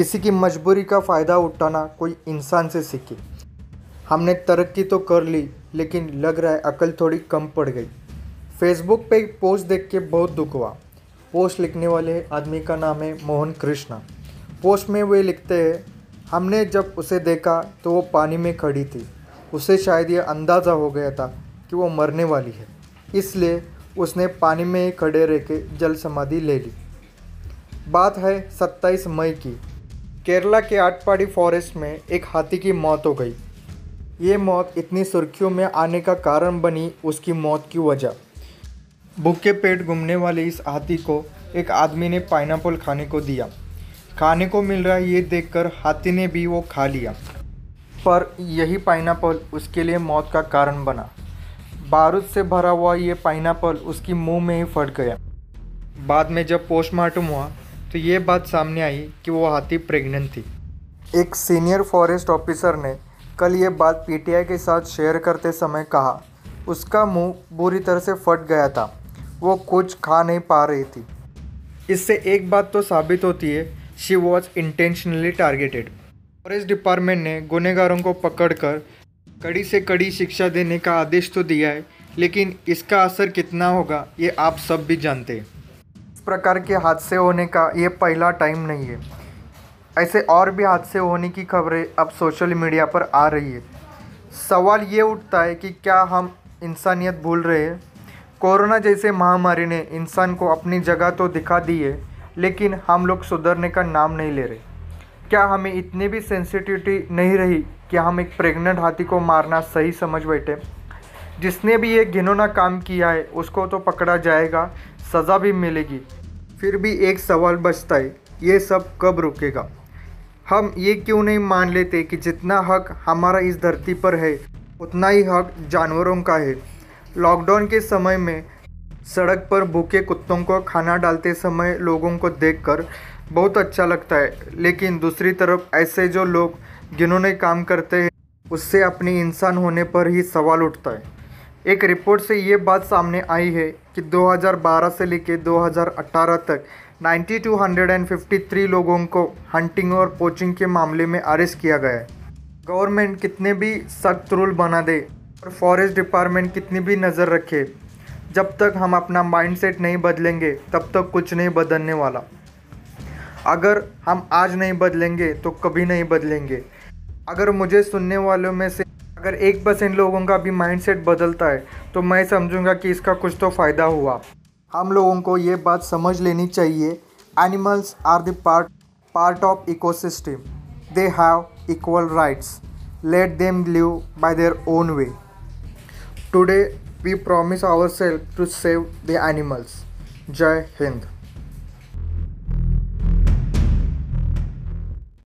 किसी की मजबूरी का फ़ायदा उठाना कोई इंसान से सीखे। हमने तरक्की तो कर ली, लेकिन लग रहा है अकल थोड़ी कम पड़ गई। फेसबुक पे पोस्ट देख के बहुत दुख हुआ। पोस्ट लिखने वाले आदमी का नाम है मोहन कृष्णा। पोस्ट में वे लिखते हैं, हमने जब उसे देखा तो वो पानी में खड़ी थी। उसे शायद ये अंदाज़ा हो गया था कि वो मरने वाली है। इसलिए उसने पानी में खड़े रह के जल समाधि ले ली। बात है 27 मई की। केरला के आटपाड़ी फॉरेस्ट में एक हाथी की मौत हो गई। ये मौत इतनी सुर्खियों में आने का कारण बनी उसकी मौत की वजह। भूखे पेट घूमने वाले इस हाथी को एक आदमी ने पाइनएप्पल खाने को दिया। खाने को मिल रहा ये देखकर हाथी ने भी वो खा लिया। पर यही पाइनएप्पल उसके लिए मौत का कारण बना। बारूद से भरा हुआ ये पाइनएप्पल उसकी मुँह में ही फट गया। बाद में जब पोस्टमार्टम हुआ तो ये बात सामने आई कि वो हाथी प्रेग्नेंट थी। एक सीनियर फॉरेस्ट ऑफिसर ने कल ये बात पीटीआई के साथ शेयर करते समय कहा उसका मुँह बुरी तरह से फट गया था। वो कुछ खा नहीं पा रही थी। इससे एक बात तो साबित होती है she was intentionally targeted forest department ने गुनहगारों को पकड़कर कड़ी से कड़ी शिक्षा देने का आदेश तो दिया है लेकिन इसका असर कितना होगा ये आप सब भी जानते हैं। प्रकार के हादसे होने का ये पहला टाइम नहीं है। ऐसे और भी हादसे होने की खबरें अब सोशल मीडिया पर आ रही है। सवाल ये उठता है कि क्या हम इंसानियत भूल रहे हैं? कोरोना जैसे महामारी ने इंसान को अपनी जगह तो दिखा दी है, लेकिन हम लोग सुधरने का नाम नहीं ले रहे। क्या हमें इतनी भी सेंसिटिविटी नहीं रही कि हम एक प्रेग्नेंट हाथी को मारना सही समझ बैठे? जिसने भी ये घिनौना काम किया है, उसको तो पकड़ा जाएगा, सज़ा भी मिलेगी। फिर भी एक सवाल बचता है, ये सब कब रुकेगा? हम ये क्यों नहीं मान लेते कि जितना हक हमारा इस धरती पर है, उतना ही हक जानवरों का है? लॉकडाउन के समय में सड़क पर भूखे कुत्तों को खाना डालते समय लोगों को देखकर बहुत अच्छा लगता है, लेकिन दूसरी तरफ़ ऐसे जो लोग जिन्होंने काम करते हैं, उससे अपनी इंसान होने पर ही सवाल उठता है। एक रिपोर्ट से ये बात सामने आई है कि 2012 से लेकर 2018 तक 9253 लोगों को हंटिंग और पोचिंग के मामले में अरेस्ट किया गया है। गवर्नमेंट कितने भी सख्त रूल बना दे और फॉरेस्ट डिपार्टमेंट कितनी भी नज़र रखे, जब तक हम अपना माइंडसेट नहीं बदलेंगे, तब तक कुछ नहीं बदलने वाला। अगर हम आज नहीं बदलेंगे तो कभी नहीं बदलेंगे। अगर मुझे सुनने वालों में से अगर एक परसेंट लोगों का भी माइंडसेट बदलता है तो मैं समझूँगा कि इसका कुछ तो फ़ायदा हुआ। हम लोगों को ये बात समझ लेनी चाहिए। Animals are the part part of ecosystem they have equal rights let them live by their own way today we promise our self to save the animals जय हिंद